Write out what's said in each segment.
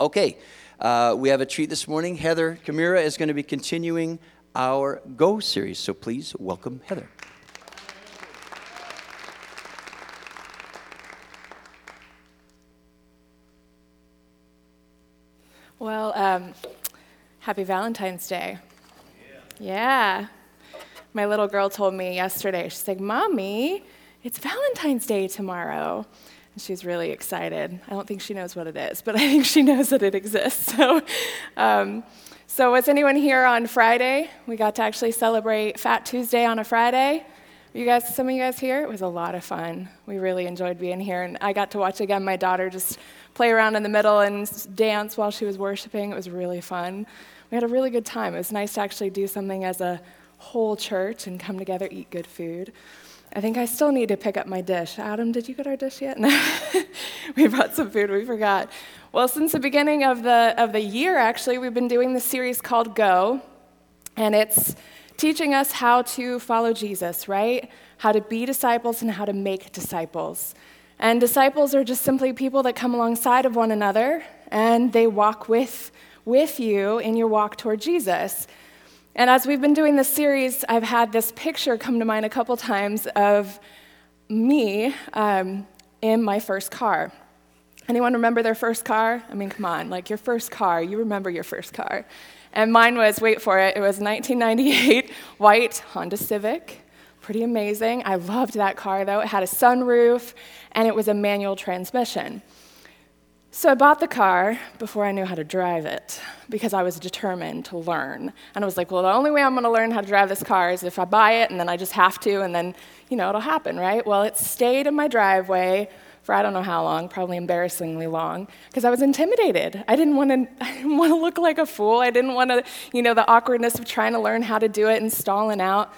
Okay, uh, we have a treat this morning. Heather Kamira is going to be continuing our Go series, so please welcome Heather. Well, um, happy Valentine's Day. Yeah. yeah. My little girl told me yesterday, she's like, Mommy, it's Valentine's Day tomorrow. And she's really excited. I don't think she knows what it is, but I think she knows that it exists. So, um, so was anyone here on Friday? We got to actually celebrate Fat Tuesday on a Friday. You guys, some of you guys here, it was a lot of fun. We really enjoyed being here, and I got to watch again my daughter just play around in the middle and dance while she was worshiping. It was really fun. We had a really good time. It was nice to actually do something as a whole church and come together, eat good food. I think I still need to pick up my dish. Adam, did you get our dish yet? No. we brought some food, we forgot. Well, since the beginning of the, of the year, actually, we've been doing this series called Go, and it's teaching us how to follow Jesus, right? How to be disciples and how to make disciples. And disciples are just simply people that come alongside of one another and they walk with, with you in your walk toward Jesus. And as we've been doing this series, I've had this picture come to mind a couple times of me um, in my first car. Anyone remember their first car? I mean, come on, like your first car, you remember your first car. And mine was, wait for it, it was 1998 white Honda Civic pretty amazing. I loved that car though. It had a sunroof and it was a manual transmission. So I bought the car before I knew how to drive it because I was determined to learn. And I was like, well, the only way I'm going to learn how to drive this car is if I buy it and then I just have to and then, you know, it'll happen, right? Well, it stayed in my driveway for I don't know how long, probably embarrassingly long, because I was intimidated. I didn't want to I didn't want to look like a fool. I didn't want to, you know, the awkwardness of trying to learn how to do it and stalling out.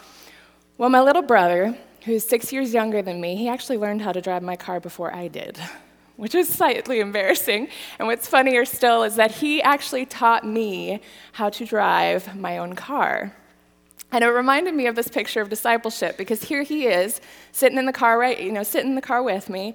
Well, my little brother, who's six years younger than me, he actually learned how to drive my car before I did, which is slightly embarrassing. And what's funnier still is that he actually taught me how to drive my own car. And it reminded me of this picture of discipleship because here he is, sitting in the car, right, you know, sitting in the car with me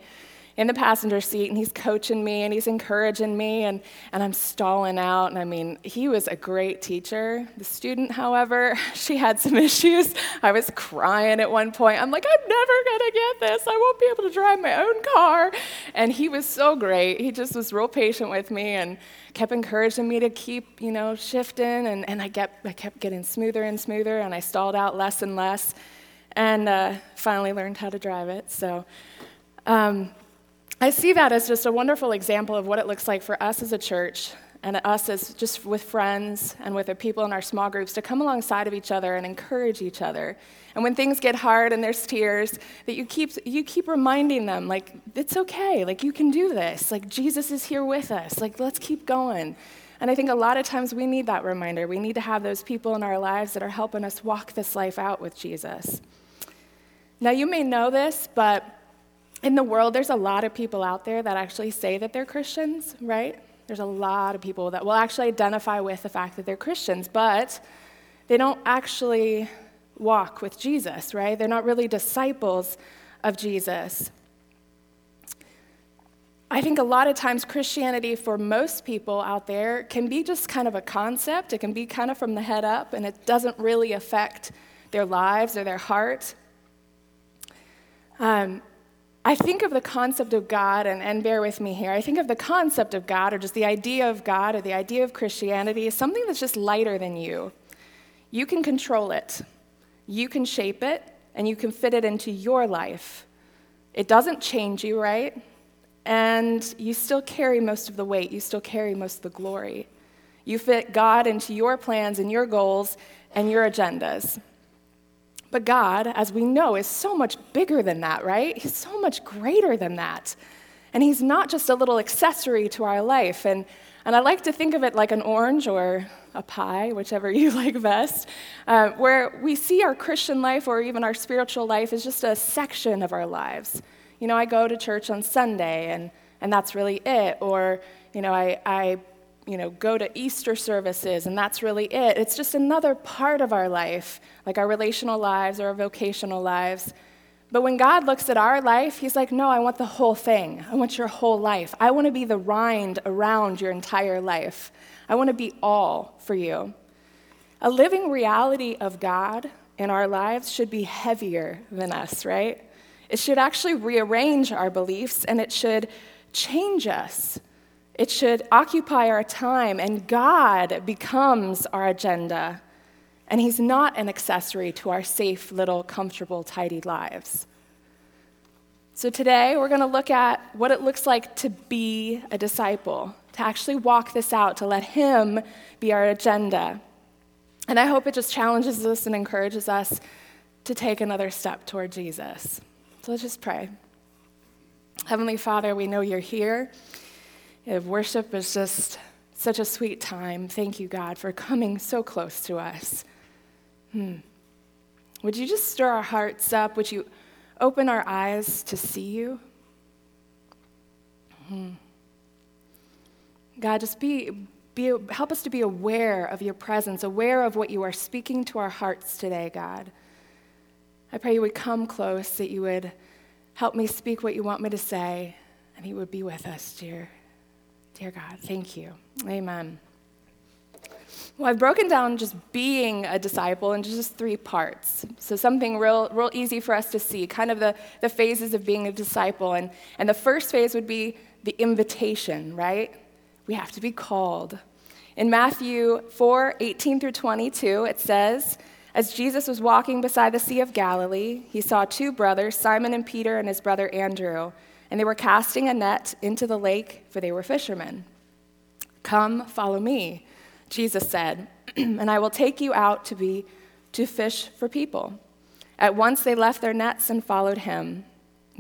in the passenger seat and he's coaching me and he's encouraging me and, and I'm stalling out. And I mean, he was a great teacher. The student, however, she had some issues. I was crying at one point. I'm like, I'm never going to get this. I won't be able to drive my own car. And he was so great. He just was real patient with me and kept encouraging me to keep, you know, shifting. And, and I, kept, I kept getting smoother and smoother and I stalled out less and less and uh, finally learned how to drive it. So, um, I see that as just a wonderful example of what it looks like for us as a church and us as just with friends and with the people in our small groups to come alongside of each other and encourage each other. And when things get hard and there's tears, that you keep, you keep reminding them, like, it's okay, like, you can do this, like, Jesus is here with us, like, let's keep going. And I think a lot of times we need that reminder. We need to have those people in our lives that are helping us walk this life out with Jesus. Now, you may know this, but in the world, there's a lot of people out there that actually say that they're Christians, right? There's a lot of people that will actually identify with the fact that they're Christians, but they don't actually walk with Jesus, right? They're not really disciples of Jesus. I think a lot of times Christianity for most people out there can be just kind of a concept. It can be kind of from the head up, and it doesn't really affect their lives or their heart. Um, I think of the concept of God, and, and bear with me here, I think of the concept of God, or just the idea of God, or the idea of Christianity, as something that's just lighter than you. You can control it, you can shape it, and you can fit it into your life. It doesn't change you, right? And you still carry most of the weight, you still carry most of the glory. You fit God into your plans and your goals and your agendas. But God, as we know, is so much bigger than that, right? He's so much greater than that. And He's not just a little accessory to our life. And, and I like to think of it like an orange or a pie, whichever you like best, uh, where we see our Christian life or even our spiritual life as just a section of our lives. You know, I go to church on Sunday, and, and that's really it. Or, you know, I, I you know, go to Easter services, and that's really it. It's just another part of our life, like our relational lives or our vocational lives. But when God looks at our life, He's like, No, I want the whole thing. I want your whole life. I want to be the rind around your entire life. I want to be all for you. A living reality of God in our lives should be heavier than us, right? It should actually rearrange our beliefs and it should change us. It should occupy our time, and God becomes our agenda. And He's not an accessory to our safe, little, comfortable, tidy lives. So today, we're going to look at what it looks like to be a disciple, to actually walk this out, to let Him be our agenda. And I hope it just challenges us and encourages us to take another step toward Jesus. So let's just pray. Heavenly Father, we know you're here. If worship is just such a sweet time, thank you, God, for coming so close to us. Hmm. Would you just stir our hearts up? Would you open our eyes to see you? Hmm. God, just be, be, help us to be aware of your presence, aware of what you are speaking to our hearts today, God. I pray you would come close, that you would help me speak what you want me to say, and he would be with us, dear. Dear God, thank you. Amen. Well, I've broken down just being a disciple into just three parts. So, something real, real easy for us to see, kind of the, the phases of being a disciple. And, and the first phase would be the invitation, right? We have to be called. In Matthew 4 18 through 22, it says, as Jesus was walking beside the Sea of Galilee, he saw two brothers, Simon and Peter, and his brother Andrew, and they were casting a net into the lake, for they were fishermen. Come, follow me, Jesus said, and I will take you out to be to fish for people. At once they left their nets and followed him.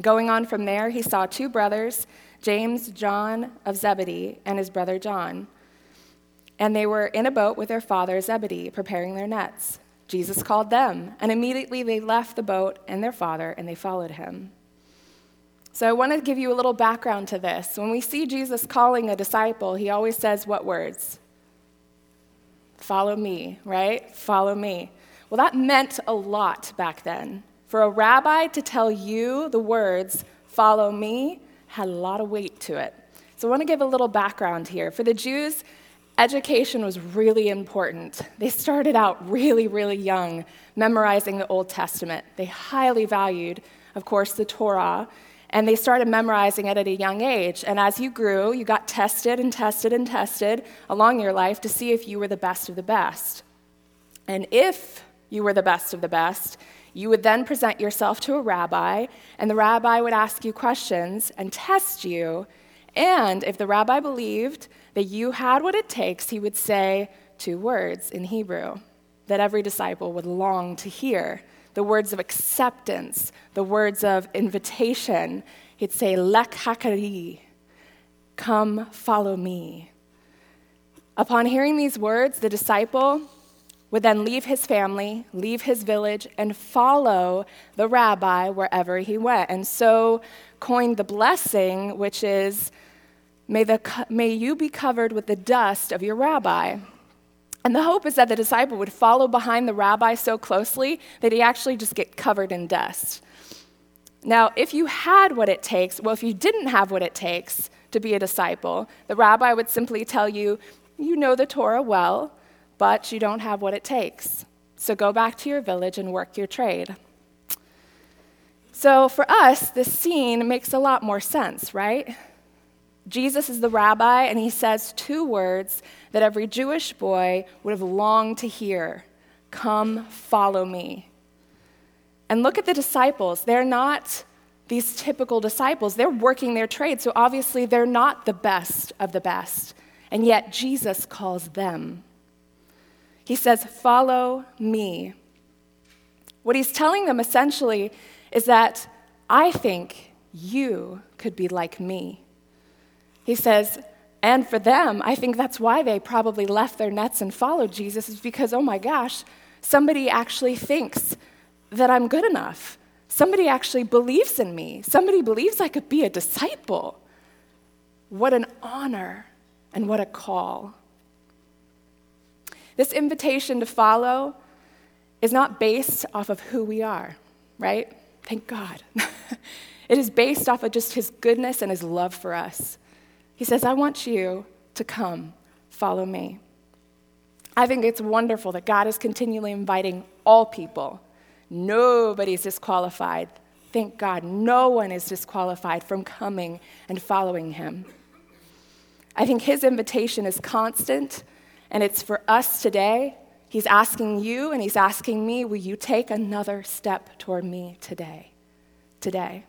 Going on from there, he saw two brothers, James, John of Zebedee, and his brother John. And they were in a boat with their father Zebedee, preparing their nets. Jesus called them, and immediately they left the boat and their father, and they followed him. So I want to give you a little background to this. When we see Jesus calling a disciple, he always says what words? Follow me, right? Follow me. Well, that meant a lot back then. For a rabbi to tell you the words, follow me, had a lot of weight to it. So I want to give a little background here. For the Jews, Education was really important. They started out really, really young, memorizing the Old Testament. They highly valued, of course, the Torah, and they started memorizing it at a young age. And as you grew, you got tested and tested and tested along your life to see if you were the best of the best. And if you were the best of the best, you would then present yourself to a rabbi, and the rabbi would ask you questions and test you. And if the rabbi believed that you had what it takes, he would say two words in Hebrew that every disciple would long to hear the words of acceptance, the words of invitation. He'd say, Lek hakari, come follow me. Upon hearing these words, the disciple would then leave his family, leave his village, and follow the rabbi wherever he went. And so coined the blessing, which is May, the, may you be covered with the dust of your rabbi. And the hope is that the disciple would follow behind the rabbi so closely that he actually just get covered in dust. Now, if you had what it takes, well, if you didn't have what it takes to be a disciple, the rabbi would simply tell you, you know the Torah well, but you don't have what it takes. So go back to your village and work your trade. So for us, this scene makes a lot more sense, right? Jesus is the rabbi, and he says two words that every Jewish boy would have longed to hear Come, follow me. And look at the disciples. They're not these typical disciples, they're working their trade, so obviously they're not the best of the best. And yet Jesus calls them. He says, Follow me. What he's telling them essentially is that I think you could be like me. He says, and for them, I think that's why they probably left their nets and followed Jesus, is because, oh my gosh, somebody actually thinks that I'm good enough. Somebody actually believes in me. Somebody believes I could be a disciple. What an honor and what a call. This invitation to follow is not based off of who we are, right? Thank God. it is based off of just his goodness and his love for us. He says, I want you to come, follow me. I think it's wonderful that God is continually inviting all people. Nobody's disqualified. Thank God, no one is disqualified from coming and following him. I think his invitation is constant, and it's for us today. He's asking you and he's asking me, will you take another step toward me today? Today.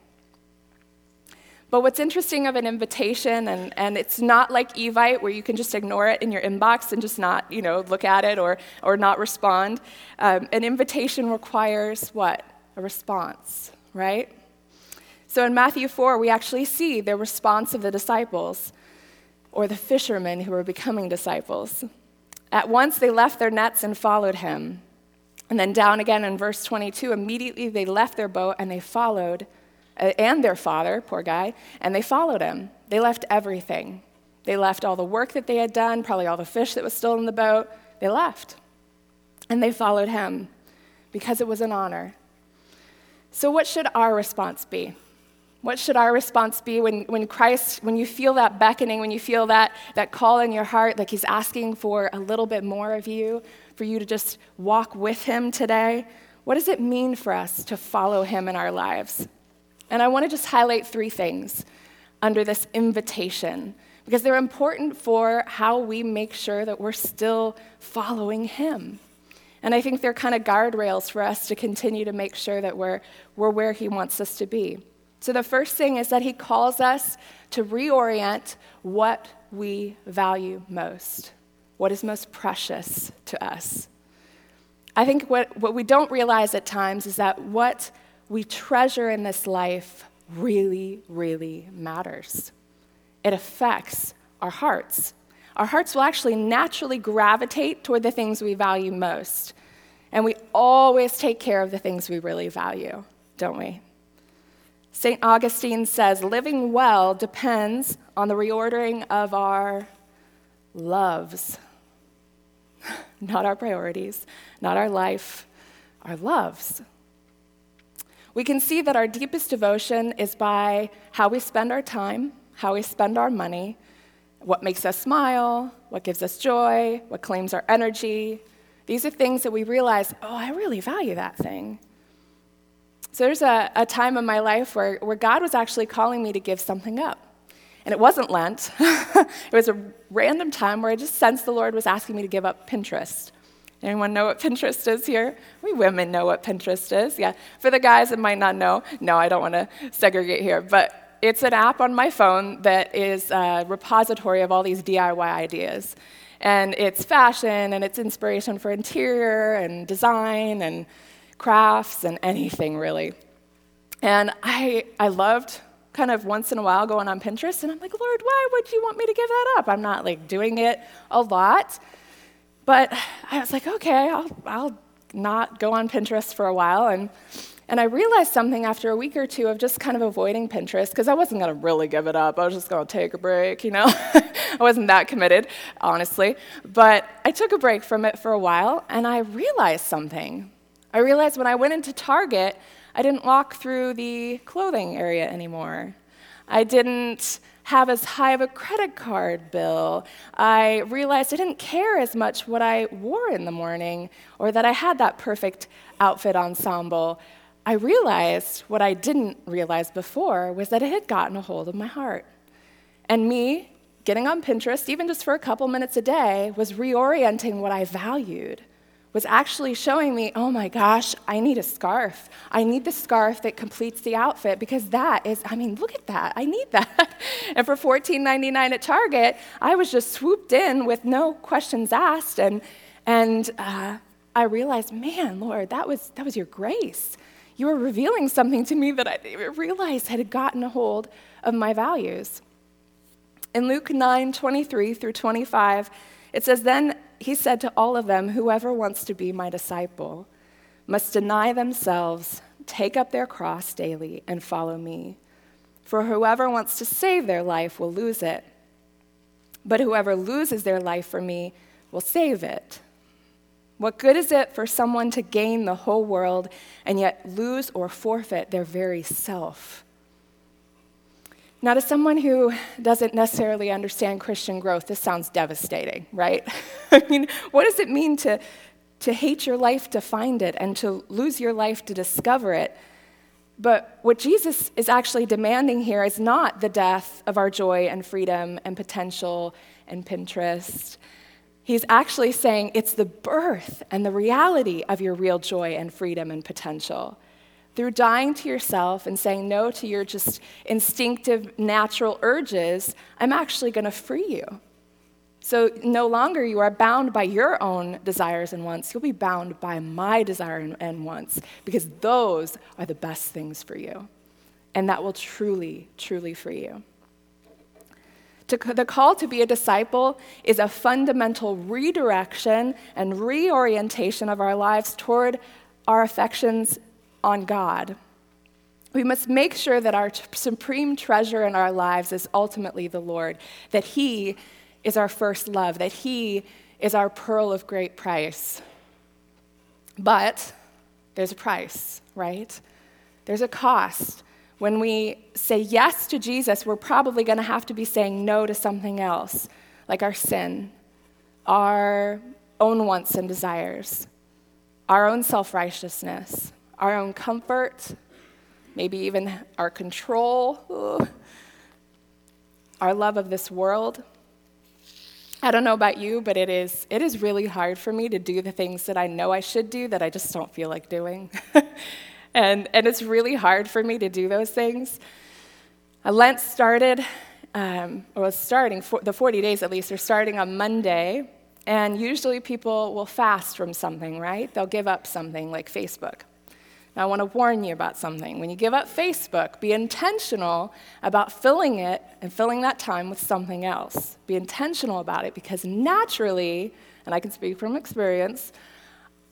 But what's interesting of an invitation, and, and it's not like Evite where you can just ignore it in your inbox and just not, you know, look at it or, or not respond. Um, an invitation requires what? A response, right? So in Matthew 4, we actually see the response of the disciples or the fishermen who were becoming disciples. At once they left their nets and followed him. And then down again in verse 22, immediately they left their boat and they followed Uh, and their father, poor guy, and they followed him. They left everything. They left all the work that they had done, probably all the fish that was still in the boat. They left. And they followed him because it was an honor. So, what should our response be? What should our response be when, when Christ, when you feel that beckoning, when you feel that, that call in your heart, like He's asking for a little bit more of you, for you to just walk with Him today? What does it mean for us to follow Him in our lives? And I want to just highlight three things under this invitation because they're important for how we make sure that we're still following Him. And I think they're kind of guardrails for us to continue to make sure that we're, we're where He wants us to be. So, the first thing is that He calls us to reorient what we value most, what is most precious to us. I think what, what we don't realize at times is that what we treasure in this life really, really matters. It affects our hearts. Our hearts will actually naturally gravitate toward the things we value most. And we always take care of the things we really value, don't we? St. Augustine says living well depends on the reordering of our loves, not our priorities, not our life, our loves. We can see that our deepest devotion is by how we spend our time, how we spend our money, what makes us smile, what gives us joy, what claims our energy. These are things that we realize, oh, I really value that thing. So there's a, a time in my life where, where God was actually calling me to give something up. And it wasn't Lent, it was a random time where I just sensed the Lord was asking me to give up Pinterest. Anyone know what Pinterest is here? We women know what Pinterest is. Yeah. For the guys that might not know, no, I don't want to segregate here, but it's an app on my phone that is a repository of all these DIY ideas. And it's fashion and it's inspiration for interior and design and crafts and anything really. And I, I loved kind of once in a while going on Pinterest, and I'm like, Lord, why would you want me to give that up? I'm not like doing it a lot. But I was like, okay, I'll, I'll not go on Pinterest for a while. And, and I realized something after a week or two of just kind of avoiding Pinterest, because I wasn't going to really give it up. I was just going to take a break, you know? I wasn't that committed, honestly. But I took a break from it for a while, and I realized something. I realized when I went into Target, I didn't walk through the clothing area anymore. I didn't have as high of a credit card bill. I realized I didn't care as much what I wore in the morning or that I had that perfect outfit ensemble. I realized what I didn't realize before was that it had gotten a hold of my heart. And me getting on Pinterest, even just for a couple minutes a day, was reorienting what I valued was actually showing me, oh my gosh, I need a scarf. I need the scarf that completes the outfit because that is, I mean, look at that. I need that. and for $14.99 at Target, I was just swooped in with no questions asked. And, and uh, I realized, man, Lord, that was, that was your grace. You were revealing something to me that I didn't even realize had gotten a hold of my values. In Luke 9 23 through 25, it says, Then he said to all of them, Whoever wants to be my disciple must deny themselves, take up their cross daily, and follow me. For whoever wants to save their life will lose it, but whoever loses their life for me will save it. What good is it for someone to gain the whole world and yet lose or forfeit their very self? Now, to someone who doesn't necessarily understand Christian growth, this sounds devastating, right? I mean, what does it mean to, to hate your life to find it and to lose your life to discover it? But what Jesus is actually demanding here is not the death of our joy and freedom and potential and Pinterest. He's actually saying it's the birth and the reality of your real joy and freedom and potential. Through dying to yourself and saying no to your just instinctive natural urges, I'm actually going to free you. So no longer you are bound by your own desires and wants. You'll be bound by my desire and wants because those are the best things for you. And that will truly, truly free you. The call to be a disciple is a fundamental redirection and reorientation of our lives toward our affections on God. We must make sure that our supreme treasure in our lives is ultimately the Lord, that He is our first love, that He is our pearl of great price. But there's a price, right? There's a cost. When we say yes to Jesus, we're probably going to have to be saying no to something else, like our sin, our own wants and desires, our own self righteousness, our own comfort, maybe even our control, our love of this world. I don't know about you, but it is, it is really hard for me to do the things that I know I should do that I just don't feel like doing. and, and it's really hard for me to do those things. Lent started, um, or was starting, for, the 40 days at least, are starting on Monday. And usually people will fast from something, right? They'll give up something like Facebook. I want to warn you about something. When you give up Facebook, be intentional about filling it and filling that time with something else. Be intentional about it because naturally, and I can speak from experience,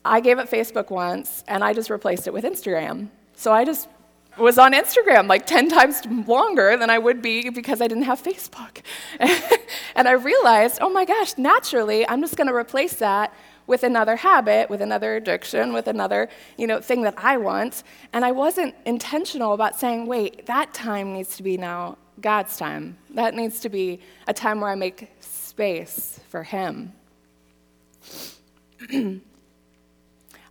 I gave up Facebook once and I just replaced it with Instagram. So I just was on Instagram like 10 times longer than I would be because I didn't have Facebook. and I realized, oh my gosh, naturally, I'm just going to replace that with another habit, with another addiction, with another, you know, thing that I want. And I wasn't intentional about saying, wait, that time needs to be now God's time. That needs to be a time where I make space for Him.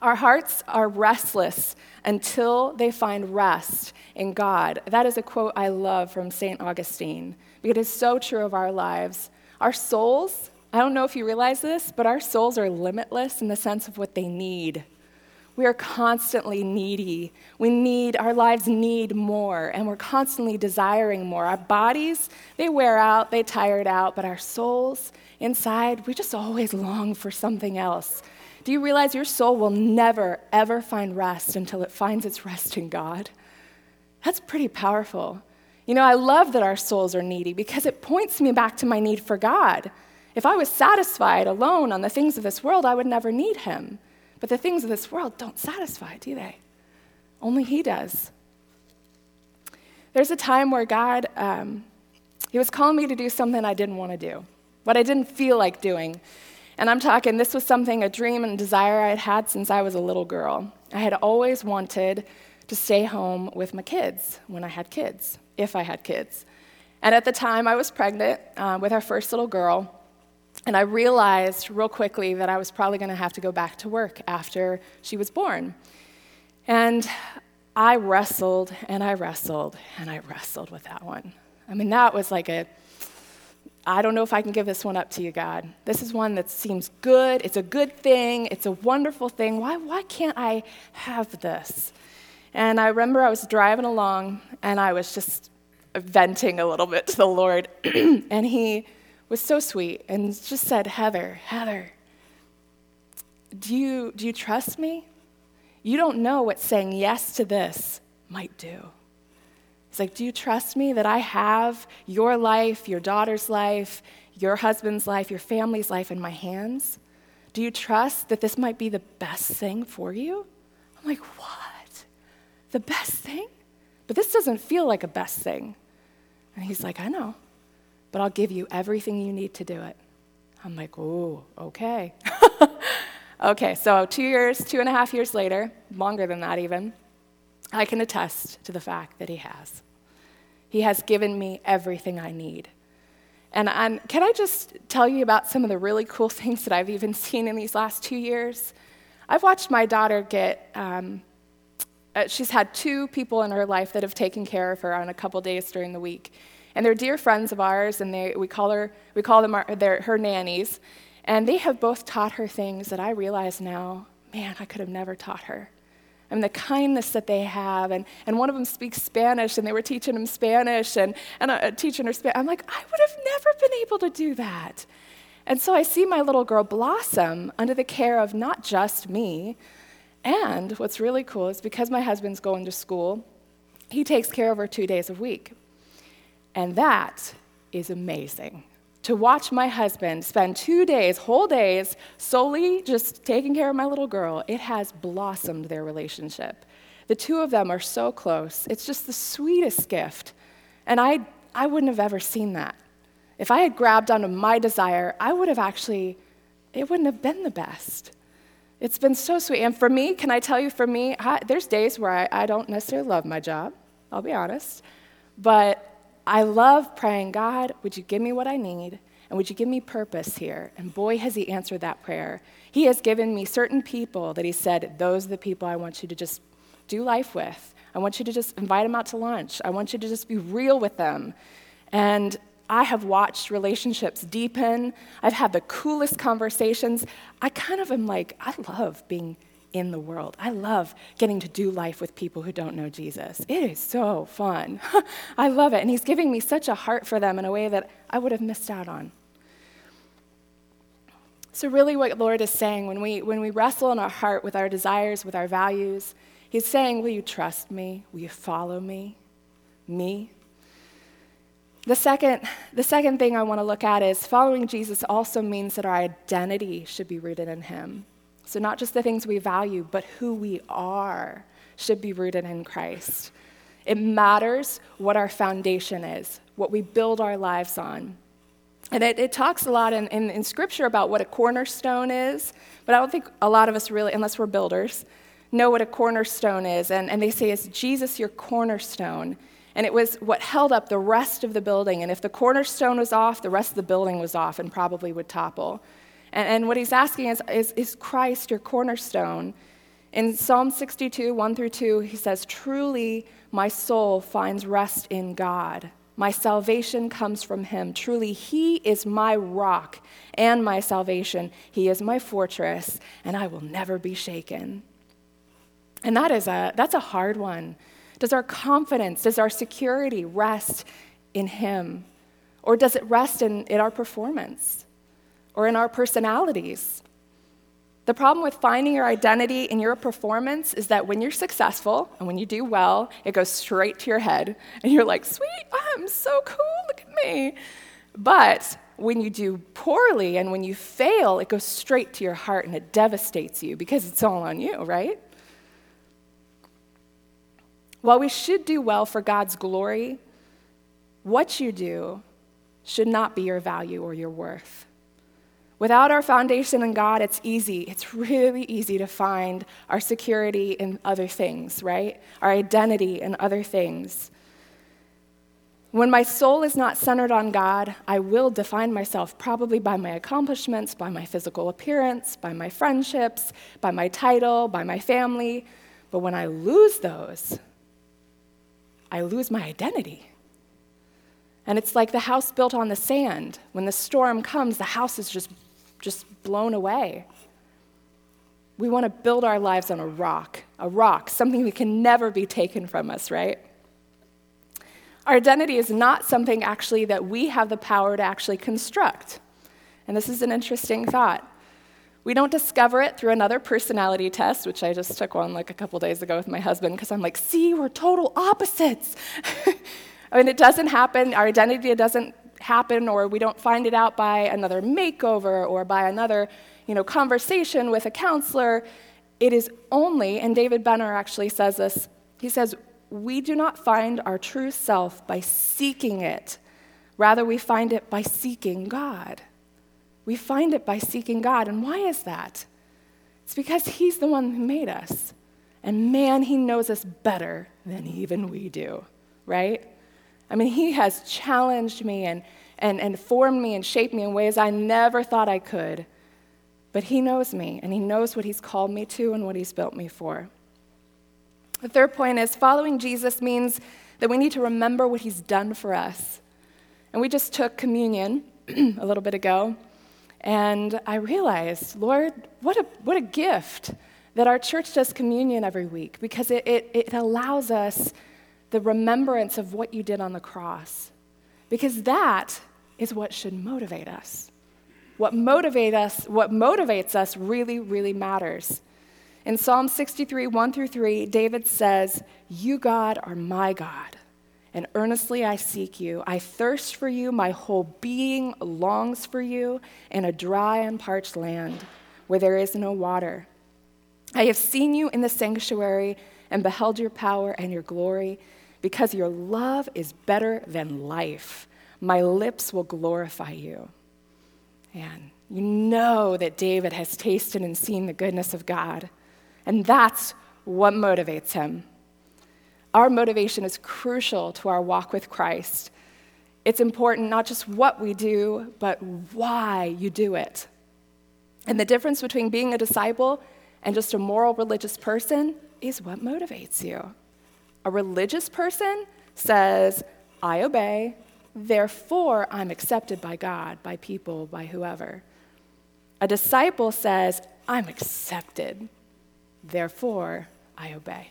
Our hearts are restless until they find rest in God. That is a quote I love from St. Augustine because it is so true of our lives. Our souls I don't know if you realize this, but our souls are limitless in the sense of what they need. We are constantly needy. We need, our lives need more, and we're constantly desiring more. Our bodies, they wear out, they tired out, but our souls inside, we just always long for something else. Do you realize your soul will never, ever find rest until it finds its rest in God? That's pretty powerful. You know, I love that our souls are needy because it points me back to my need for God. If I was satisfied alone on the things of this world, I would never need him. But the things of this world don't satisfy, do they? Only he does. There's a time where God, um, he was calling me to do something I didn't want to do, what I didn't feel like doing. And I'm talking, this was something, a dream and desire I had had since I was a little girl. I had always wanted to stay home with my kids when I had kids, if I had kids. And at the time, I was pregnant uh, with our first little girl. And I realized real quickly that I was probably going to have to go back to work after she was born. And I wrestled and I wrestled and I wrestled with that one. I mean, that was like a, I don't know if I can give this one up to you, God. This is one that seems good. It's a good thing. It's a wonderful thing. Why, why can't I have this? And I remember I was driving along and I was just venting a little bit to the Lord. and He was so sweet and just said, Heather, Heather, do you, do you trust me? You don't know what saying yes to this might do. It's like, do you trust me that I have your life, your daughter's life, your husband's life, your family's life in my hands? Do you trust that this might be the best thing for you? I'm like, what? The best thing? But this doesn't feel like a best thing. And he's like, I know but I'll give you everything you need to do it. I'm like, oh, okay. Okay, so two years, two and a half years later, longer than that even, I can attest to the fact that He has. He has given me everything I need. And I'm, can I just tell you about some of the really cool things that I've even seen in these last two years? I've watched my daughter get, um, uh, she's had two people in her life that have taken care of her on a couple days during the week. And they're dear friends of ours, and they, we, call her, we call them our, her nannies. And they have both taught her things that I realize now, man, I could have never taught her. I mean, the kindness that they have. And, and one of them speaks Spanish, and they were teaching him Spanish and, and uh, teaching her Spanish. I'm like, I would have never been able to do that. And so I see my little girl blossom under the care of not just me. And what's really cool is because my husband's going to school, he takes care of her two days a week. And that is amazing to watch my husband spend two days, whole days, solely just taking care of my little girl, it has blossomed their relationship. The two of them are so close. It's just the sweetest gift. And I, I wouldn't have ever seen that. If I had grabbed onto my desire, I would have actually, it wouldn't have been the best. It's been so sweet. And for me, can I tell you, for me, I, there's days where I, I don't necessarily love my job, I'll be honest. But I love praying, God, would you give me what I need? And would you give me purpose here? And boy, has He answered that prayer. He has given me certain people that He said, Those are the people I want you to just do life with. I want you to just invite them out to lunch. I want you to just be real with them. And I have watched relationships deepen. I've had the coolest conversations. I kind of am like, I love being in the world. I love getting to do life with people who don't know Jesus. It is so fun. I love it. And He's giving me such a heart for them in a way that I would have missed out on. So, really, what Lord is saying when we, when we wrestle in our heart with our desires, with our values, He's saying, Will you trust me? Will you follow me? Me? The second, the second thing I want to look at is following Jesus also means that our identity should be rooted in Him. So, not just the things we value, but who we are should be rooted in Christ. It matters what our foundation is, what we build our lives on. And it, it talks a lot in, in, in, Scripture about what a cornerstone is, but I don't think a lot of us really, unless we're builders, know what a cornerstone is. And, and they say, Is Jesus your cornerstone? And it was what held up the rest of the building. And if the cornerstone was off, the rest of the building was off and probably would topple. And, and what he's asking is, is Is Christ your cornerstone? In Psalm 62, 1 through 2, he says, Truly my soul finds rest in God. My salvation comes from him. Truly, he is my rock and my salvation. He is my fortress, and I will never be shaken. And that is a, that's a hard one. Does our confidence, does our security rest in him? Or does it rest in, in our performance? Or in our personalities. The problem with finding your identity in your performance is that when you're successful and when you do well, it goes straight to your head. And you're like, sweet, I'm so cool, look at me. But when you do poorly and when you fail, it goes straight to your heart and it devastates you because it's all on you, right? While we should do well for God's glory, what you do should not be your value or your worth. Without our foundation in God, it's easy. It's really easy to find our security in other things, right? Our identity in other things. When my soul is not centered on God, I will define myself probably by my accomplishments, by my physical appearance, by my friendships, by my title, by my family. But when I lose those, I lose my identity. And it's like the house built on the sand. When the storm comes, the house is just just blown away. We want to build our lives on a rock, a rock, something that can never be taken from us, right? Our identity is not something actually that we have the power to actually construct. And this is an interesting thought. We don't discover it through another personality test, which I just took one like a couple days ago with my husband because I'm like, see, we're total opposites. I mean, it doesn't happen. Our identity doesn't happen or we don't find it out by another makeover or by another you know, conversation with a counselor. It is only, and David Benner actually says this, he says, we do not find our true self by seeking it. Rather, we find it by seeking God. We find it by seeking God. And why is that? It's because He's the one who made us. And man, He knows us better than even we do, right? I mean, He has challenged me and, and, and formed me and shaped me in ways I never thought I could. But He knows me, and He knows what He's called me to and what He's built me for. The third point is following Jesus means that we need to remember what He's done for us. And we just took communion a little bit ago, and I realized, Lord, what a, what a gift that our church does communion every week because it, it, it allows us the remembrance of what you did on the cross. Because that is what should motivate us. What motivate us, what motivates us really, really matters. In Psalm 63, 1 through 3, David says, You, God, are my God, and earnestly I seek you. I thirst for you, my whole being longs for you in a dry and parched land where there is no water. I have seen you in the sanctuary and beheld your power and your glory, because your love is better than life. My lips will glorify you. And you know that David has tasted and seen the goodness of God, and that's what motivates him. Our motivation is crucial to our walk with Christ. It's important not just what we do, but why you do it. And the difference between being a disciple and just a moral religious person is what motivates you. A religious person says, I obey, therefore I'm accepted by God, by people, by whoever. A disciple says, I'm accepted, therefore I obey.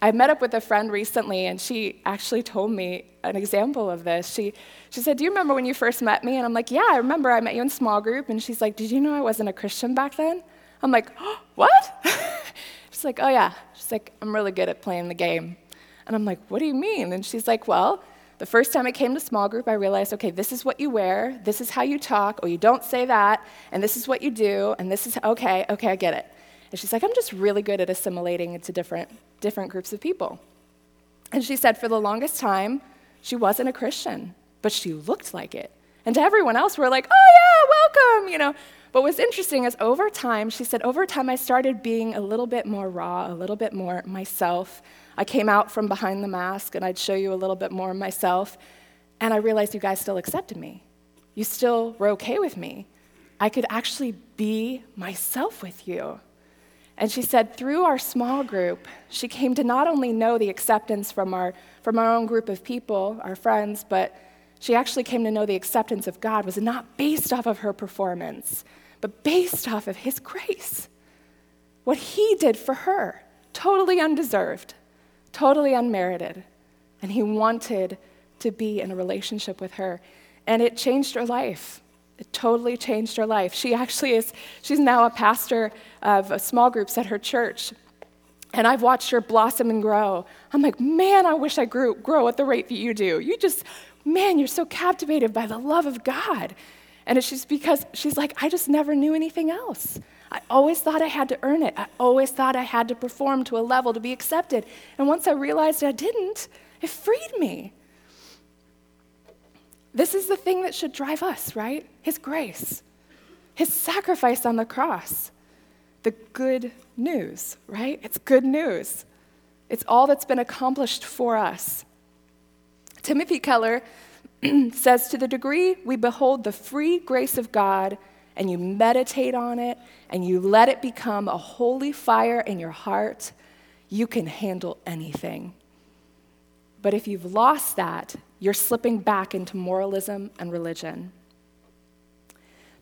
I met up with a friend recently, and she actually told me an example of this. She, she said, Do you remember when you first met me? And I'm like, Yeah, I remember I met you in small group. And she's like, Did you know I wasn't a Christian back then? I'm like, oh, What? she's like, Oh, yeah. She's like, I'm really good at playing the game. And I'm like, What do you mean? And she's like, Well, the first time I came to small group, I realized, okay, this is what you wear, this is how you talk, or you don't say that, and this is what you do, and this is, okay, okay, I get it. And she's like, I'm just really good at assimilating into different, different groups of people. And she said, for the longest time, she wasn't a Christian, but she looked like it. And to everyone else, we're like, oh yeah, welcome, you know. But what's interesting is over time, she said, over time, I started being a little bit more raw, a little bit more myself. I came out from behind the mask and I'd show you a little bit more of myself. And I realized you guys still accepted me. You still were okay with me. I could actually be myself with you. And she said, through our small group, she came to not only know the acceptance from our, from our own group of people, our friends, but she actually came to know the acceptance of God was not based off of her performance, but based off of His grace. What He did for her, totally undeserved totally unmerited. And he wanted to be in a relationship with her. And it changed her life. It totally changed her life. She actually is, she's now a pastor of small groups at her church. And I've watched her blossom and grow. I'm like, man, I wish I grew, grow at the rate that you do. You just, man, you're so captivated by the love of God. And it's just because she's like, I just never knew anything else. I always thought I had to earn it. I always thought I had to perform to a level to be accepted. And once I realized I didn't, it freed me. This is the thing that should drive us, right? His grace, His sacrifice on the cross. The good news, right? It's good news. It's all that's been accomplished for us. Timothy Keller says, To the degree we behold the free grace of God and you meditate on it and you let it become a holy fire in your heart, you can handle anything. But if you've lost that, you're slipping back into moralism and religion.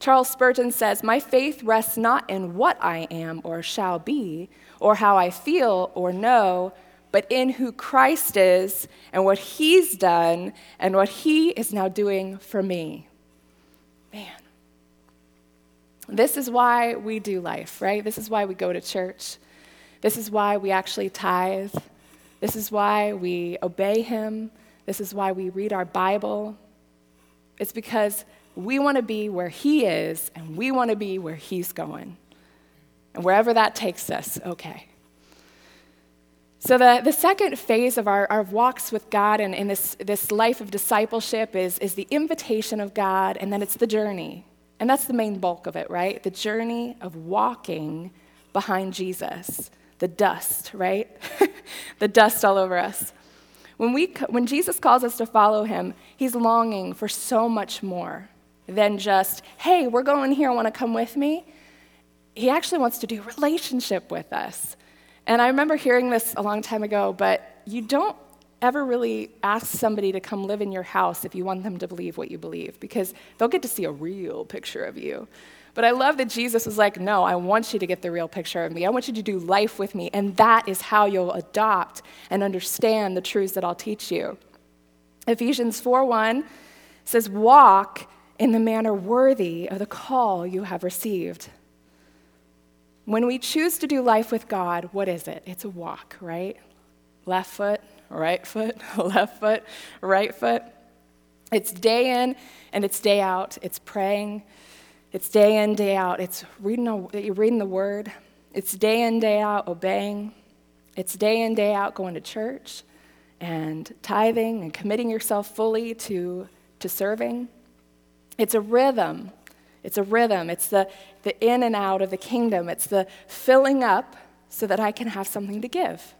Charles Spurgeon says, My faith rests not in what I am or shall be, or how I feel or know, but in who Christ is and what he's done and what he is now doing for me. Man. This is why we do life, right? This is why we go to church. This is why we actually tithe. This is why we obey Him. This is why we read our Bible. It's because we want to be where He is and we want to be where He's going. And wherever that takes us, okay. So, the, the second phase of our, our walks with God and in this, this life of discipleship is, is the invitation of God, and then it's the journey. And that's the main bulk of it, right? The journey of walking behind Jesus, the dust, right? the dust all over us. When, we, when Jesus calls us to follow him, he's longing for so much more than just, hey, we're going here, want to come with me? He actually wants to do relationship with us. And I remember hearing this a long time ago, but you don't ever really ask somebody to come live in your house if you want them to believe what you believe, because they'll get to see a real picture of you. But I love that Jesus was like, No, I want you to get the real picture of me. I want you to do life with me. And that is how you'll adopt and understand the truths that I'll teach you. Ephesians 4 1 says, Walk in the manner worthy of the call you have received. When we choose to do life with God, what is it? It's a walk, right? Left foot, right foot, left foot, right foot. It's day in and it's day out. It's praying. It's day in, day out. It's reading, a, reading the word. It's day in, day out obeying. It's day in, day out going to church and tithing and committing yourself fully to, to serving. It's a rhythm. It's a rhythm. It's the, the in and out of the kingdom. It's the filling up so that I can have something to give.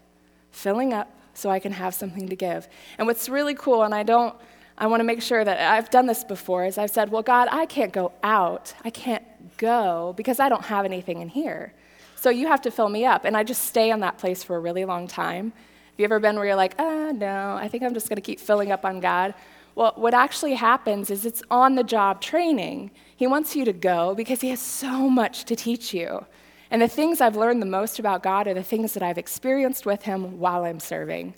Filling up so I can have something to give. And what's really cool, and I don't, I want to make sure that I've done this before, is I've said, well, God, I can't go out. I can't go because I don't have anything in here. So you have to fill me up. And I just stay in that place for a really long time. Have you ever been where you're like, ah, oh, no, I think I'm just going to keep filling up on God? Well, what actually happens is it's on the job training. He wants you to go because He has so much to teach you. And the things I've learned the most about God are the things that I've experienced with Him while I'm serving.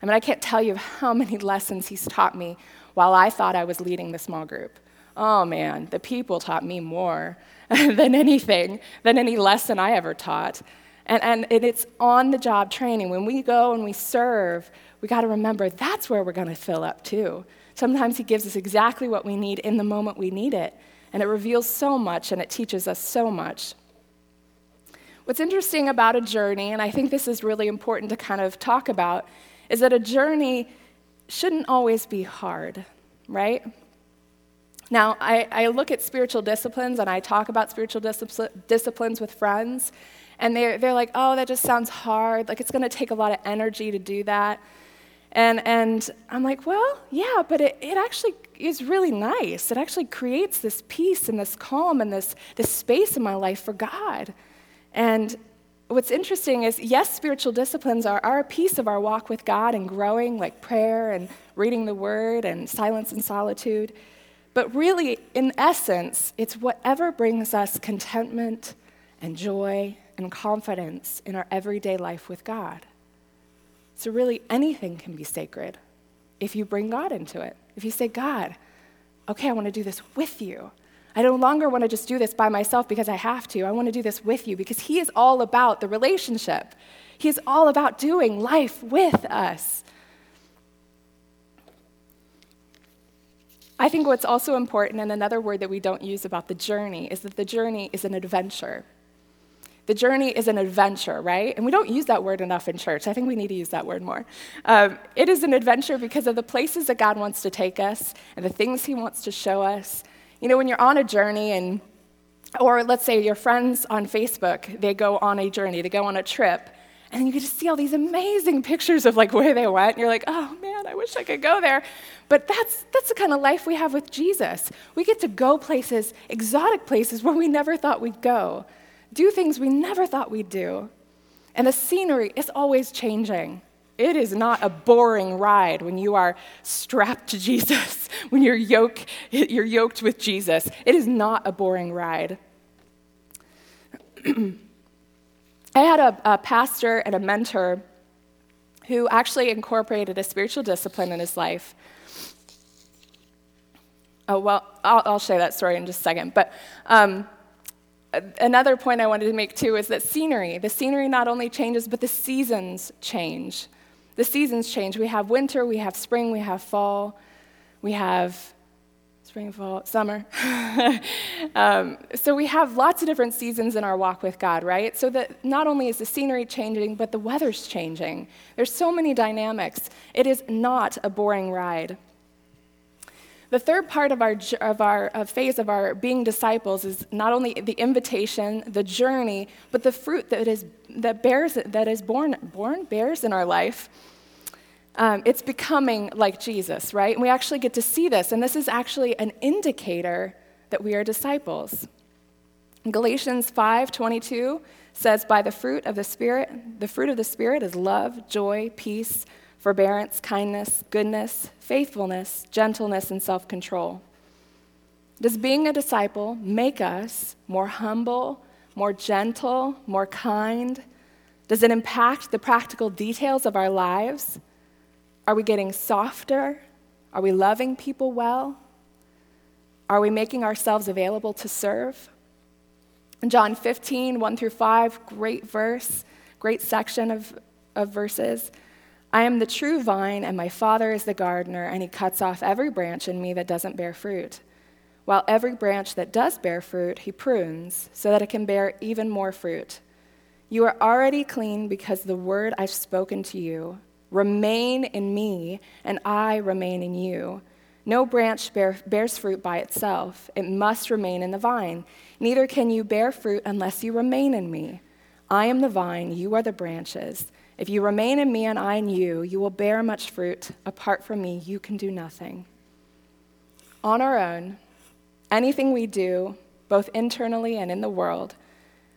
I mean, I can't tell you how many lessons He's taught me while I thought I was leading the small group. Oh man, the people taught me more than anything, than any lesson I ever taught. And, and it's on the job training. When we go and we serve, we got to remember that's where we're going to fill up too. Sometimes He gives us exactly what we need in the moment we need it. And it reveals so much and it teaches us so much. What's interesting about a journey, and I think this is really important to kind of talk about, is that a journey shouldn't always be hard, right? Now, I, I look at spiritual disciplines and I talk about spiritual disciplines with friends, and they're, they're like, oh, that just sounds hard. Like, it's going to take a lot of energy to do that. And, and I'm like, well, yeah, but it, it actually is really nice. It actually creates this peace and this calm and this, this space in my life for God. And what's interesting is, yes, spiritual disciplines are, are a piece of our walk with God and growing, like prayer and reading the word and silence and solitude. But really, in essence, it's whatever brings us contentment and joy and confidence in our everyday life with God. So, really, anything can be sacred if you bring God into it. If you say, God, okay, I want to do this with you. I no longer want to just do this by myself because I have to. I want to do this with you because He is all about the relationship. He is all about doing life with us. I think what's also important, and another word that we don't use about the journey, is that the journey is an adventure. The journey is an adventure, right? And we don't use that word enough in church. I think we need to use that word more. Um, it is an adventure because of the places that God wants to take us and the things He wants to show us. You know, when you're on a journey and or let's say your friends on Facebook, they go on a journey, they go on a trip, and you get to see all these amazing pictures of like where they went. And you're like, oh man, I wish I could go there. But that's, that's the kind of life we have with Jesus. We get to go places, exotic places where we never thought we'd go do things we never thought we'd do. And the scenery is always changing. It is not a boring ride when you are strapped to Jesus, when you're, yoke, you're yoked with Jesus. It is not a boring ride. I had a, a pastor and a mentor who actually incorporated a spiritual discipline in his life. Oh, well, I'll, I'll share that story in just a second. But um, another point I wanted to make too is that scenery, the scenery not only changes, but the seasons change. The seasons change. We have winter, we have spring, we have fall, we have spring, fall, summer. um, so we have lots of different seasons in our walk with God, right? So that not only is the scenery changing, but the weather's changing. There's so many dynamics. It is not a boring ride. The third part of our, of our phase of our being disciples is not only the invitation, the journey, but the fruit that is that bears that is born born bears in our life. Um, it's becoming like Jesus, right? And we actually get to see this, and this is actually an indicator that we are disciples. Galatians 5:22 says, "By the fruit of the Spirit, the fruit of the Spirit is love, joy, peace." Forbearance, kindness, goodness, faithfulness, gentleness, and self control. Does being a disciple make us more humble, more gentle, more kind? Does it impact the practical details of our lives? Are we getting softer? Are we loving people well? Are we making ourselves available to serve? In John 15, 1 through 5, great verse, great section of, of verses. I am the true vine, and my Father is the gardener, and he cuts off every branch in me that doesn't bear fruit. While every branch that does bear fruit, he prunes so that it can bear even more fruit. You are already clean because the word I've spoken to you. Remain in me, and I remain in you. No branch bear, bears fruit by itself, it must remain in the vine. Neither can you bear fruit unless you remain in me. I am the vine, you are the branches. If you remain in me and I in you, you will bear much fruit. Apart from me, you can do nothing. On our own, anything we do, both internally and in the world,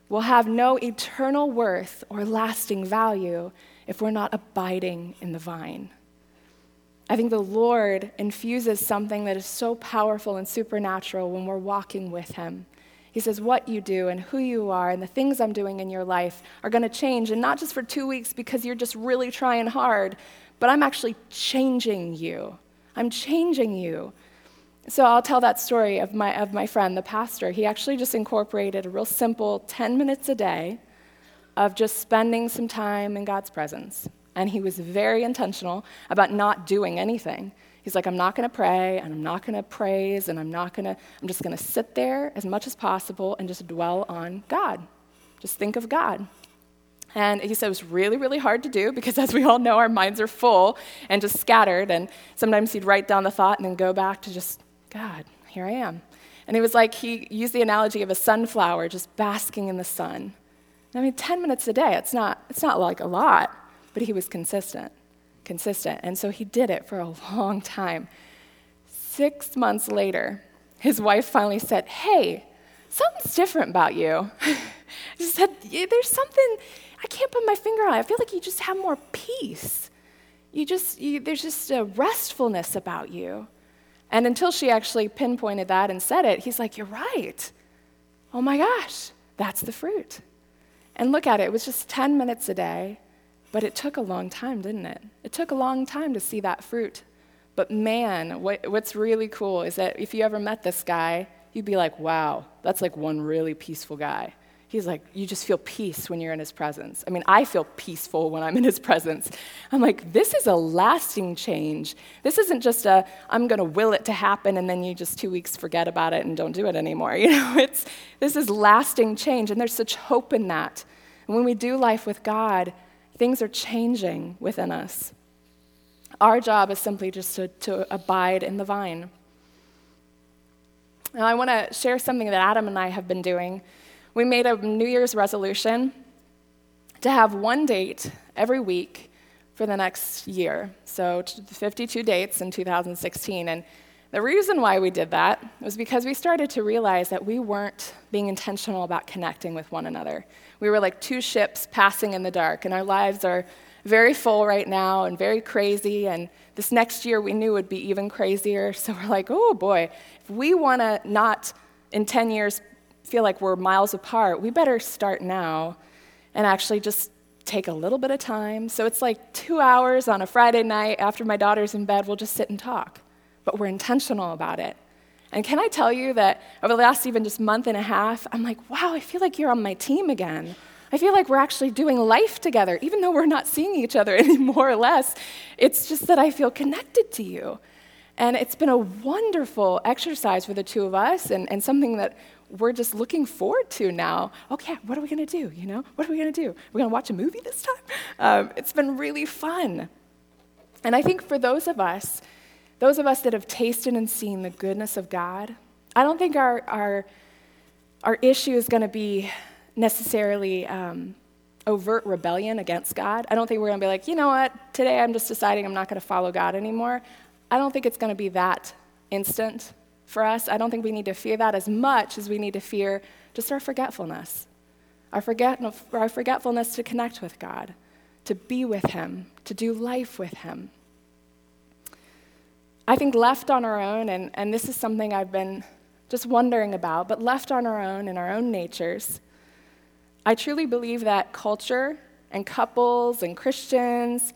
will have no eternal worth or lasting value if we're not abiding in the vine. I think the Lord infuses something that is so powerful and supernatural when we're walking with Him. He says, What you do and who you are and the things I'm doing in your life are going to change, and not just for two weeks because you're just really trying hard, but I'm actually changing you. I'm changing you. So I'll tell that story of my, of my friend, the pastor. He actually just incorporated a real simple 10 minutes a day of just spending some time in God's presence. And he was very intentional about not doing anything. He's like, I'm not going to pray, and I'm not going to praise, and I'm not going to, I'm just going to sit there as much as possible and just dwell on God. Just think of God. And he said it was really, really hard to do because, as we all know, our minds are full and just scattered. And sometimes he'd write down the thought and then go back to just, God, here I am. And he was like, he used the analogy of a sunflower just basking in the sun. I mean, 10 minutes a day, it's not, it's not like a lot, but he was consistent consistent. And so he did it for a long time. Six months later, his wife finally said, Hey, something's different about you. she said, There's something, I can't put my finger on. I feel like you just have more peace. You just, you, there's just a restfulness about you. And until she actually pinpointed that and said it, he's like, You're right. Oh my gosh, that's the fruit. And look at it, it was just 10 minutes a day but it took a long time, didn't it? It took a long time to see that fruit. But man, what, what's really cool is that if you ever met this guy, you'd be like, wow, that's like one really peaceful guy. He's like, you just feel peace when you're in his presence. I mean, I feel peaceful when I'm in his presence. I'm like, this is a lasting change. This isn't just a, I'm going to will it to happen and then you just two weeks forget about it and don't do it anymore. You know, it's, this is lasting change, and there's such hope in that. And when we do life with God, Things are changing within us. Our job is simply just to, to abide in the vine. Now, I want to share something that Adam and I have been doing. We made a New Year's resolution to have one date every week for the next year. So, 52 dates in 2016. And the reason why we did that was because we started to realize that we weren't being intentional about connecting with one another. We were like two ships passing in the dark, and our lives are very full right now and very crazy. And this next year we knew would be even crazier. So we're like, oh boy, if we want to not in 10 years feel like we're miles apart, we better start now and actually just take a little bit of time. So it's like two hours on a Friday night after my daughter's in bed, we'll just sit and talk but we're intentional about it. And can I tell you that over the last even just month and a half, I'm like, wow, I feel like you're on my team again. I feel like we're actually doing life together, even though we're not seeing each other any more or less. It's just that I feel connected to you. And it's been a wonderful exercise for the two of us and, and something that we're just looking forward to now. Okay, what are we gonna do? You know, what are we gonna do? We're gonna watch a movie this time? Um, it's been really fun. And I think for those of us those of us that have tasted and seen the goodness of God, I don't think our, our, our issue is going to be necessarily um, overt rebellion against God. I don't think we're going to be like, you know what, today I'm just deciding I'm not going to follow God anymore. I don't think it's going to be that instant for us. I don't think we need to fear that as much as we need to fear just our forgetfulness, our, forget, our forgetfulness to connect with God, to be with Him, to do life with Him. I think left on our own, and, and this is something I've been just wondering about, but left on our own in our own natures, I truly believe that culture and couples and Christians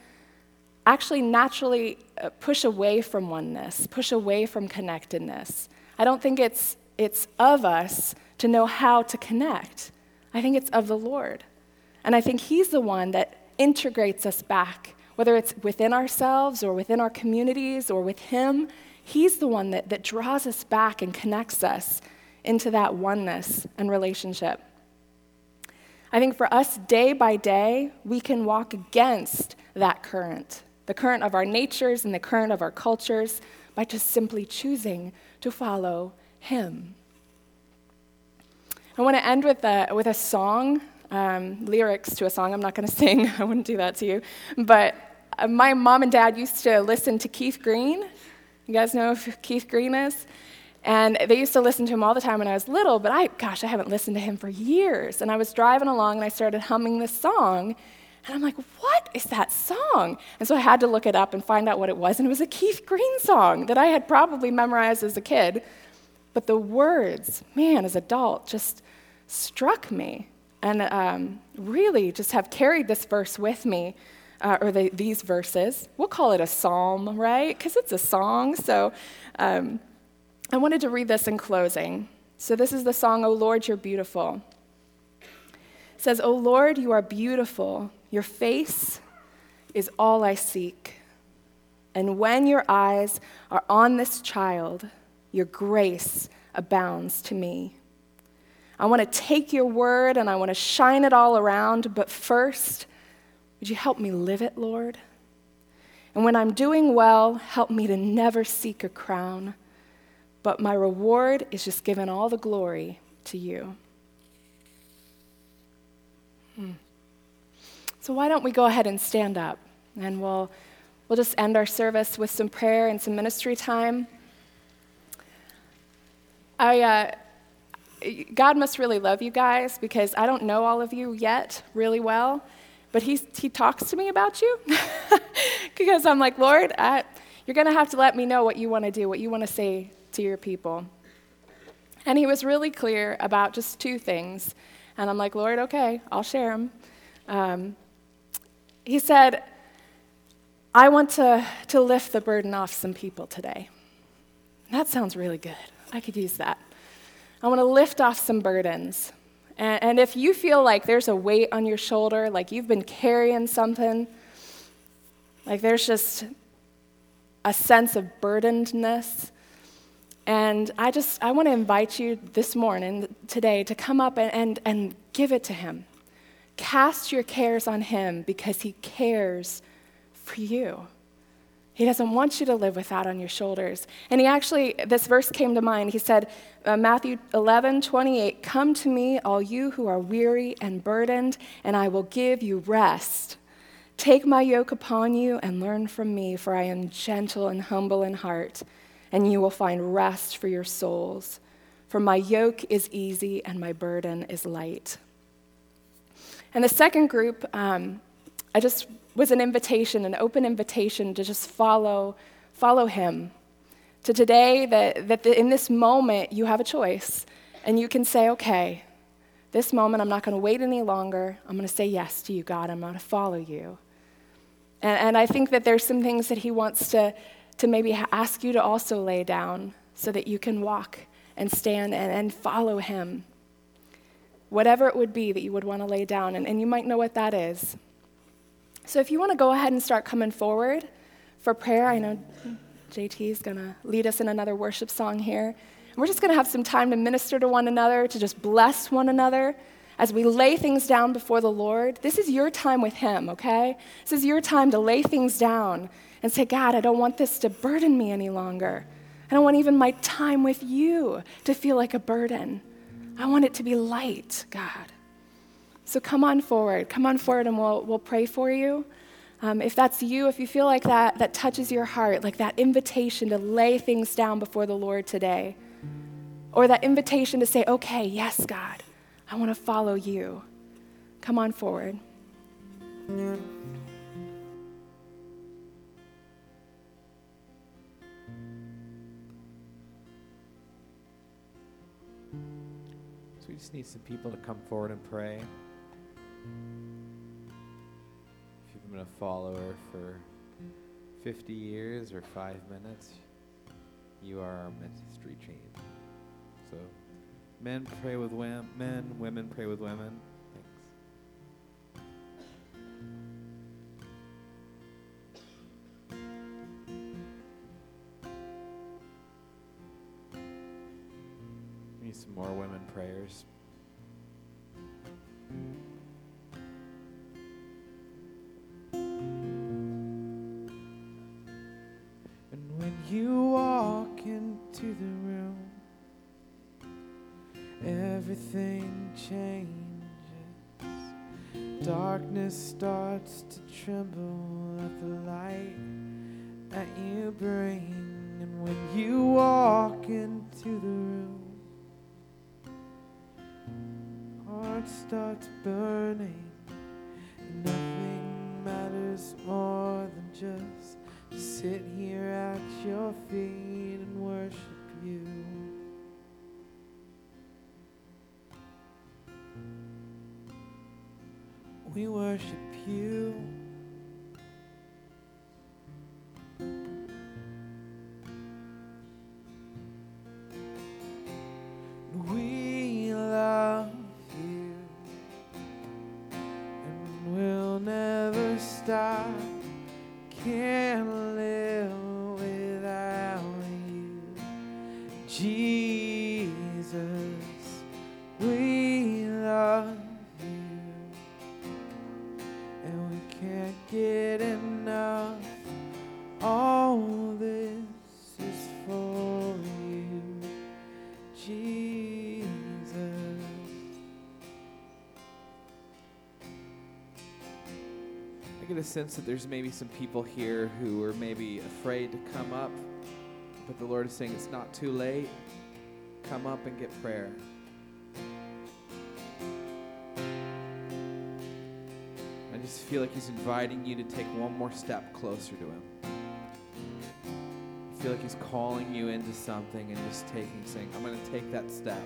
actually naturally uh, push away from oneness, push away from connectedness. I don't think it's, it's of us to know how to connect. I think it's of the Lord. And I think He's the one that integrates us back, whether it's within ourselves or within our communities or with Him. He's the one that, that draws us back and connects us into that oneness and relationship. I think for us, day by day, we can walk against that current, the current of our natures and the current of our cultures, by just simply choosing to follow Him. I want to end with a, with a song, um, lyrics to a song. I'm not going to sing, I wouldn't do that to you. But uh, my mom and dad used to listen to Keith Green. You guys know who Keith Green is? And they used to listen to him all the time when I was little, but I, gosh, I haven't listened to him for years. And I was driving along and I started humming this song. And I'm like, what is that song? And so I had to look it up and find out what it was. And it was a Keith Green song that I had probably memorized as a kid. But the words, man, as adult, just struck me and um, really just have carried this verse with me, uh, or the, these verses. We'll call it a psalm, right? Because it's a song. So um, I wanted to read this in closing. So, this is the song, O Lord, You're Beautiful. It says, O Lord, you are beautiful. Your face is all I seek. And when your eyes are on this child, your grace abounds to me. I want to take your word and I want to shine it all around, but first, would you help me live it, Lord? And when I'm doing well, help me to never seek a crown but my reward is just giving all the glory to you. Hmm. So, why don't we go ahead and stand up and we'll, we'll just end our service with some prayer and some ministry time. I, uh, God must really love you guys because I don't know all of you yet really well, but he's, He talks to me about you because I'm like, Lord, I, you're going to have to let me know what you want to do, what you want to say to your people. And he was really clear about just two things. And I'm like, Lord, okay, I'll share them. Um, he said, I want to, to lift the burden off some people today. That sounds really good. I could use that. I want to lift off some burdens. And, and if you feel like there's a weight on your shoulder, like you've been carrying something, like there's just a sense of burdenedness, and I just, I want to invite you this morning, today, to come up and, and, and give it to Him. Cast your cares on Him because He cares for you. He doesn't want you to live with that on your shoulders. And he actually, this verse came to mind. He said, uh, Matthew 11, 28, Come to me, all you who are weary and burdened, and I will give you rest. Take my yoke upon you and learn from me, for I am gentle and humble in heart and you will find rest for your souls. For my yoke is easy and my burden is light. And the second group, um, I just was an invitation, an open invitation to just follow, follow him. To today, that, that the, in this moment, you have a choice. And you can say, okay, this moment, I'm not going to wait any longer. I'm going to say yes to you, God. I'm going to follow you. And, and I think that there's some things that he wants to, to maybe ask you to also lay down so that you can walk and stand and, and follow him. Whatever it would be that you would want to lay down, and, and you might know what that is. So if you want to go ahead and start coming forward for prayer, I know JT is going to lead us in another worship song here. We're just going to have some time to minister to one another, to just bless one another as we lay things down before the Lord. This is your time with Him, okay? This is your time to lay things down and say, God, I don't want this to burden me any longer. I don't want even my time with you to feel like a burden. I want it to be light, God. So come on forward. Come on forward and we'll, we'll pray for you. Um, if that's you, if you feel like that, that touches your heart, like that invitation to lay things down before the Lord today, or that invitation to say, okay, yes, God, I want to follow you, come on forward. So we just need some people to come forward and pray. If you've been a follower for 50 years or five minutes, you are our ministry team. So, men pray with men, women pray with women. Thanks. Need some more women prayers. Darkness starts to tremble at the light that you bring. And when you worship you. We love you and we'll never stop. Can't live without you, Jesus. We love get enough. All this is for you, Jesus. I get a sense that there's maybe some people here who are maybe afraid to come up, but the Lord is saying it's not too late. Come up and get prayer. Just feel like He's inviting you to take one more step closer to Him. I feel like He's calling you into something and just taking, saying, I'm going to take that step.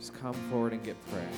Just come forward and get prayer.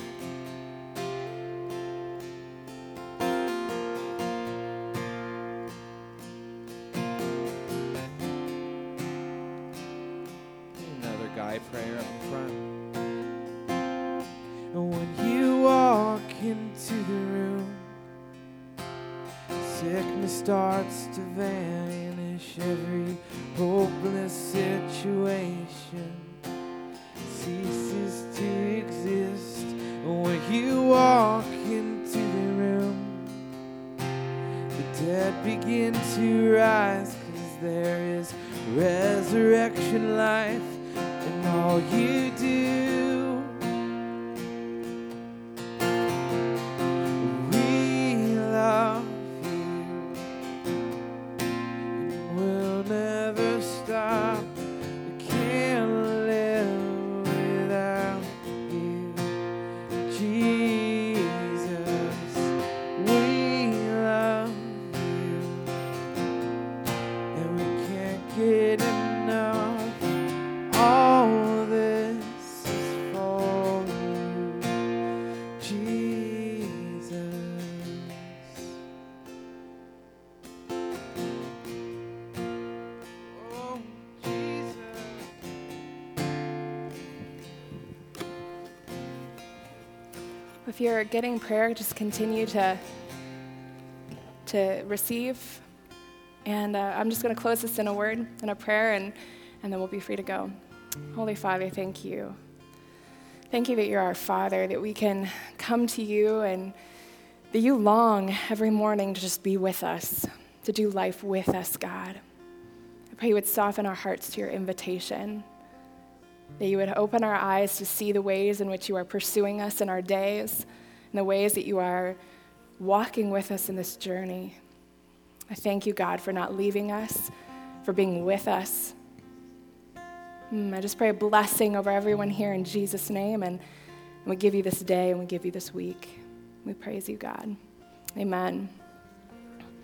If you're getting prayer, just continue to, to receive. And uh, I'm just going to close this in a word and a prayer, and, and then we'll be free to go. Holy Father, thank you. Thank you that you're our Father, that we can come to you and that you long every morning to just be with us, to do life with us, God. I pray you would soften our hearts to your invitation, that you would open our eyes to see the ways in which you are pursuing us in our days, and the ways that you are walking with us in this journey. I thank you, God, for not leaving us, for being with us. Mm, I just pray a blessing over everyone here in Jesus' name, and, and we give you this day and we give you this week. We praise you, God. Amen.